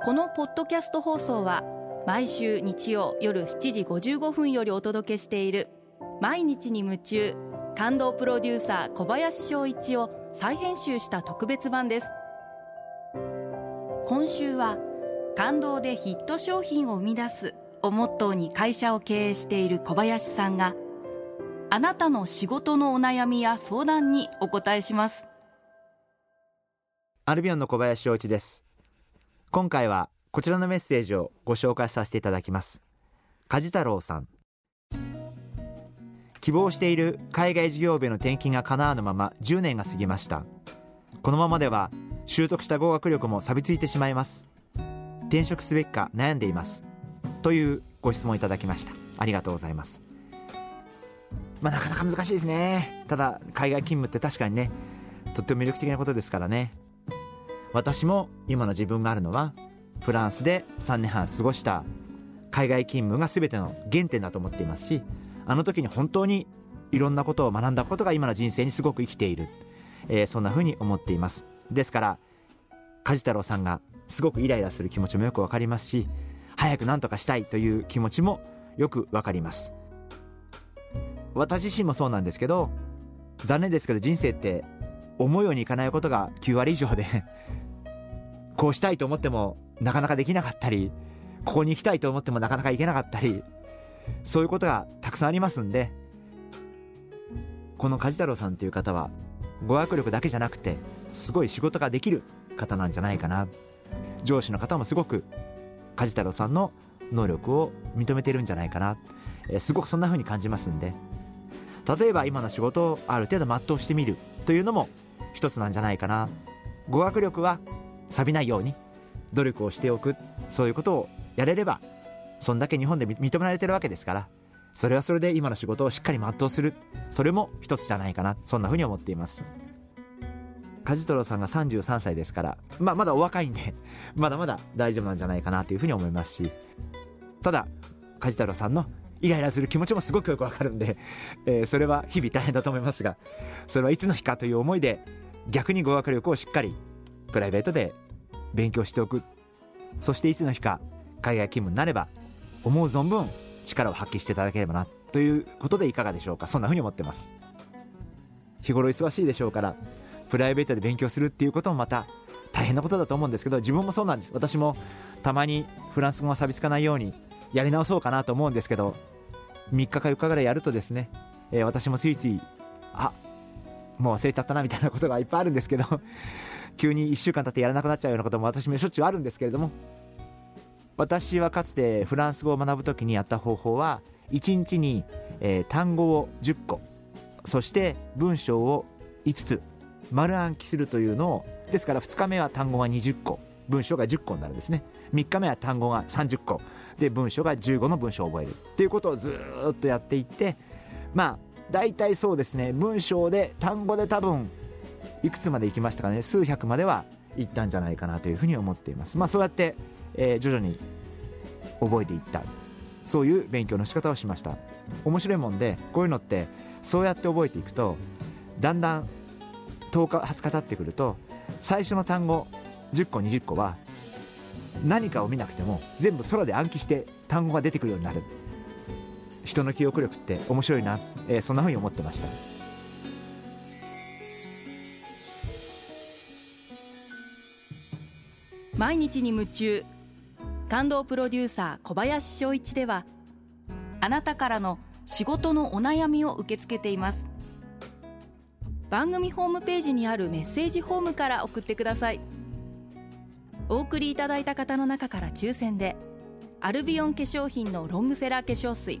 このポッドキャスト放送は毎週日曜夜7時55分よりお届けしている毎日に夢中感動プロデューサー小林翔一を再編集した特別版です。今週は感動でヒット商品を生み出すをモットーに会社を経営している小林さんがあなたの仕事のお悩みや相談にお答えします。アルビオンの小林翔一です。今回はこちらのメッセージをご紹介させていただきます。梶太郎さん。希望している海外事業部への転勤が叶わぬまま10年が過ぎました。このままでは習得した語学力も錆びついてしまいます。転職すべきか悩んでいます。というご質問いただきました。ありがとうございます。まあなかなか難しいですね。ただ海外勤務って確かにねとっても魅力的なことですからね。私も今の自分があるのはフランスで3年半過ごした海外勤務が全ての原点だと思っていますしあの時に本当にいろんなことを学んだことが今の人生にすごく生きている、えー、そんなふうに思っています。ですから梶太郎さんがすごくイライラする気持ちもよくわかりますし早く何とかしたいという気持ちもよくわかります。私自身もそうなんですけど残念ですけど人生って思うようにいかないことが9割以上で こうしたいと思ってもなかなかできなかったりここに行きたいと思ってもなかなか行けなかったりそういうことがたくさんありますんでこの梶太郎さんという方は語学力だけじゃなくてすごい仕事ができる方なんじゃないかな。上司の方もすごく梶太郎さんの能力を認めてるんじゃないかな、えすごくそんな風に感じますんで。例えば今の仕事をある程度全うしてみるというのも一つなんじゃないかな。語学力は錆びないように努力をしておく。そういうことをやれればそんだけ日本で認められてるわけですから。それはそれで今の仕事をしっかり全うする。それも一つじゃないかな。そんなふうに思っています。梶太郎さんが33歳ですから、まあ、まだお若いんで まだまだ大丈夫なんじゃないかな。というふうに思いますし。ただ梶太郎さんのイライラする気持ちもすごくよくわかるんで、えー、それは日々大変だと思いますがそれはいつの日かという思いで逆に語学力をしっかりプライベートで勉強しておく。そしていつの日か海外勤務になれば思う存分力を発揮していただければなということでいかがでしょうか。そんなふうに思ってます。日頃忙しいでしょうからプライベートで勉強するっていうこともまた大変なことだと思うんですけど自分もそうなんです。私もたまにフランス語が錆びつかないようにやり直そうかなと思うんですけど3日か4日ぐらいやるとですね、えー、私もついついあもう忘れちゃったなみたいなことがいっぱいあるんですけど 急に1週間経ってやらなくなっちゃうようなことも私もしょっちゅうあるんですけれども私はかつてフランス語を学ぶ時にやった方法は1日に、えー、単語を10個そして文章を5つ丸暗記するというのをですから2日目は単語が20個文章が10個になるんですね。3日目は単語が30個で文章が15の文章を覚えるっていうことをずっとやっていってまあ大体そうですね。文章で単語で多分いくつまでいきましたかね。数百まではいったんじゃないかなというふうに思っています。まあそうやって、えー、徐々に覚えていった。そういう勉強の仕方をしました。面白いもんでこういうのってそうやって覚えていくとだんだん10日20日経ってくると最初の単語10個20個は何かを見なくても全部空で暗記して単語が出てくるようになる。人の記憶力って面白いな、えー、そんなふうに思ってました。毎日に夢中。感動プロデューサー小林翔一ではあなたからの仕事のお悩みを受け付けています。番組ホームページにあるメッセージフォームから送ってください。お送りいただいた方の中から抽選でアルビオン化粧品のロングセラー化粧水。